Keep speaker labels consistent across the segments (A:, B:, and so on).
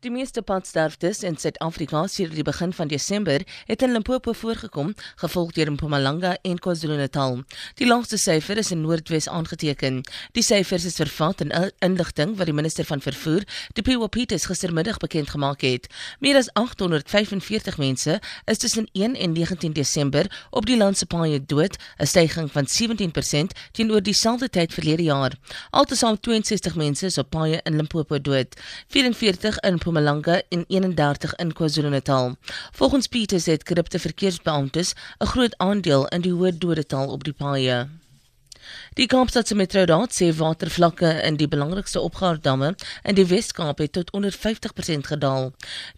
A: Die meeste padsterftes in Suid-Afrika sedert die begin van Desember het in Limpopo voorgekom, gevolg deur Mpumalanga en KwaZulu-Natal. Die laagste syfer is in Noordwes aangeteken. Die syfers is vervat in inligting wat die minister van vervoer, Dipiwa Peters gistermiddag bekend gemaak het. Meer as 845 mense is tussen 1 en 19 Desember op die land se paaie dood, 'n stygings van 17% teenoor dieselfde tyd verlede jaar. Altesaam 62 mense is op paaie in Limpopo dood. 44 in Mpumalanga en 31 in KwaZulu-Natal. Volgens Peters het korrupte verkeersbeamptes 'n groot aandeel in die hoë dodetal op die paaie. Die Kaapstadse Metroraad sê watervlakke in die belangrikste opgaardamme in die Wes-Kaap het tot onder 50% gedaal.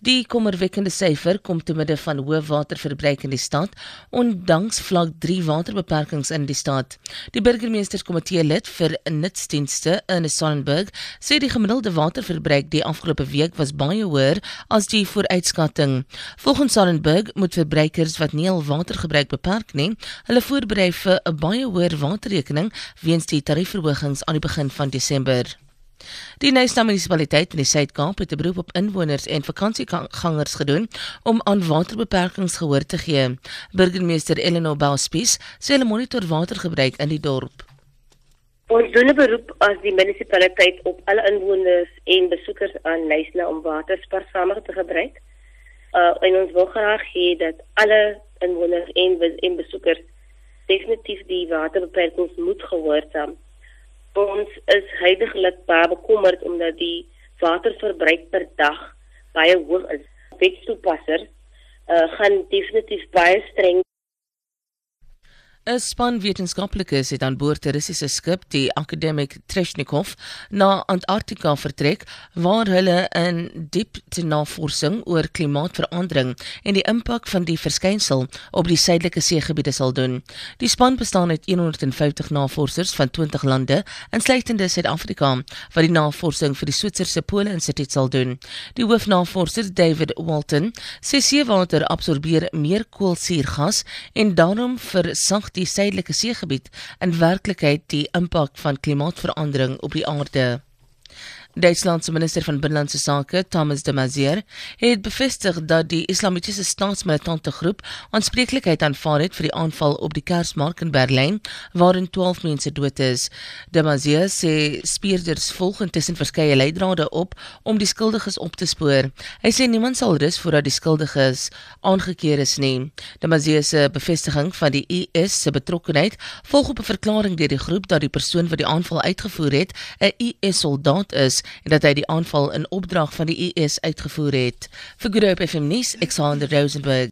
A: Die kommerwekkende syfer kom te midde van hoë waterverbruik in die stad, ondanks vlak 3 waterbeperkings in die stad. Die burgemeesterskomitee lid vir nutsdienste in Sonnenberg sê die gemiddelde waterverbruik die afgelope week was baie hoër as die vooruitskatting. Volgens Sonnenberg moet verbruikers wat nie al water gebruik beperk nie, hulle voorberei vir 'n baie hoër waterrekening weens die tariefverhogings aan die begin van Desember. Die Nysna munisipaliteit in die Suid-Kaap het 'n beroep op inwoners en vakansiegangers gedoen om aan waterbeperkings gehoor te gee. Burgemeester Eleanor Bauspies sê hulle monitor watergebruik in die dorp.
B: Ons doen 'n beroep as die munisipaliteit op alle inwoners en besoekers aan Nysna om water spaarsamer te gebruik. Uh en ons wil graag hê dat alle inwoners en en besoekers definitief die waterbeperkings moet gehoorsaam. Ons is heidaglik baie bekommerd omdat die waterverbruik per dag baie hoog is. Wetstoepassers uh, gaan definitief baie streng
A: 'n Span wetenskaplikes het aan boord 'n Russiese skip, die Akademik Treshnikov, na Antarktika vertrek waar hulle in diepte navorsing oor klimaatsverandering en die impak van die verskynsel op die suidelike seegebiede sal doen. Die span bestaan uit 150 navorsers van 20 lande, insluitende Suid-Afrika, wat die navorsing vir die Switserse Pole Instituut sal doen. Die hoofnavorser, David Walton, sê seewater absorbeer meer koolsuurgas en daarom versag die suidelike seegebied in werklikheid die impak van klimaatsverandering op die aarde. Duitsland se minister van binnelandse sake, Thomas de Maizière, het bevestig dat die islamitiese staatsmilitante groep aanspreeklikheid aanvaar het vir die aanval op die Kersmark in Berlyn waarin 12 mense dood is. De Maizière sê speurders volg intussen verskeie leidrade op om die skuldiges op te spoor. Hy sê niemand sal rus voordat die skuldiges aangekeer is nie. De Maizière se bevestiging van die IS se betrokkeheid volg op 'n verklaring deur die groep dat die persoon wat die aanval uitgevoer het, 'n IS-soldaat is en dat hy die aanval in opdrag van die IS uitgevoer het. Vir Groep FM nuus, Alexander Rosenberg.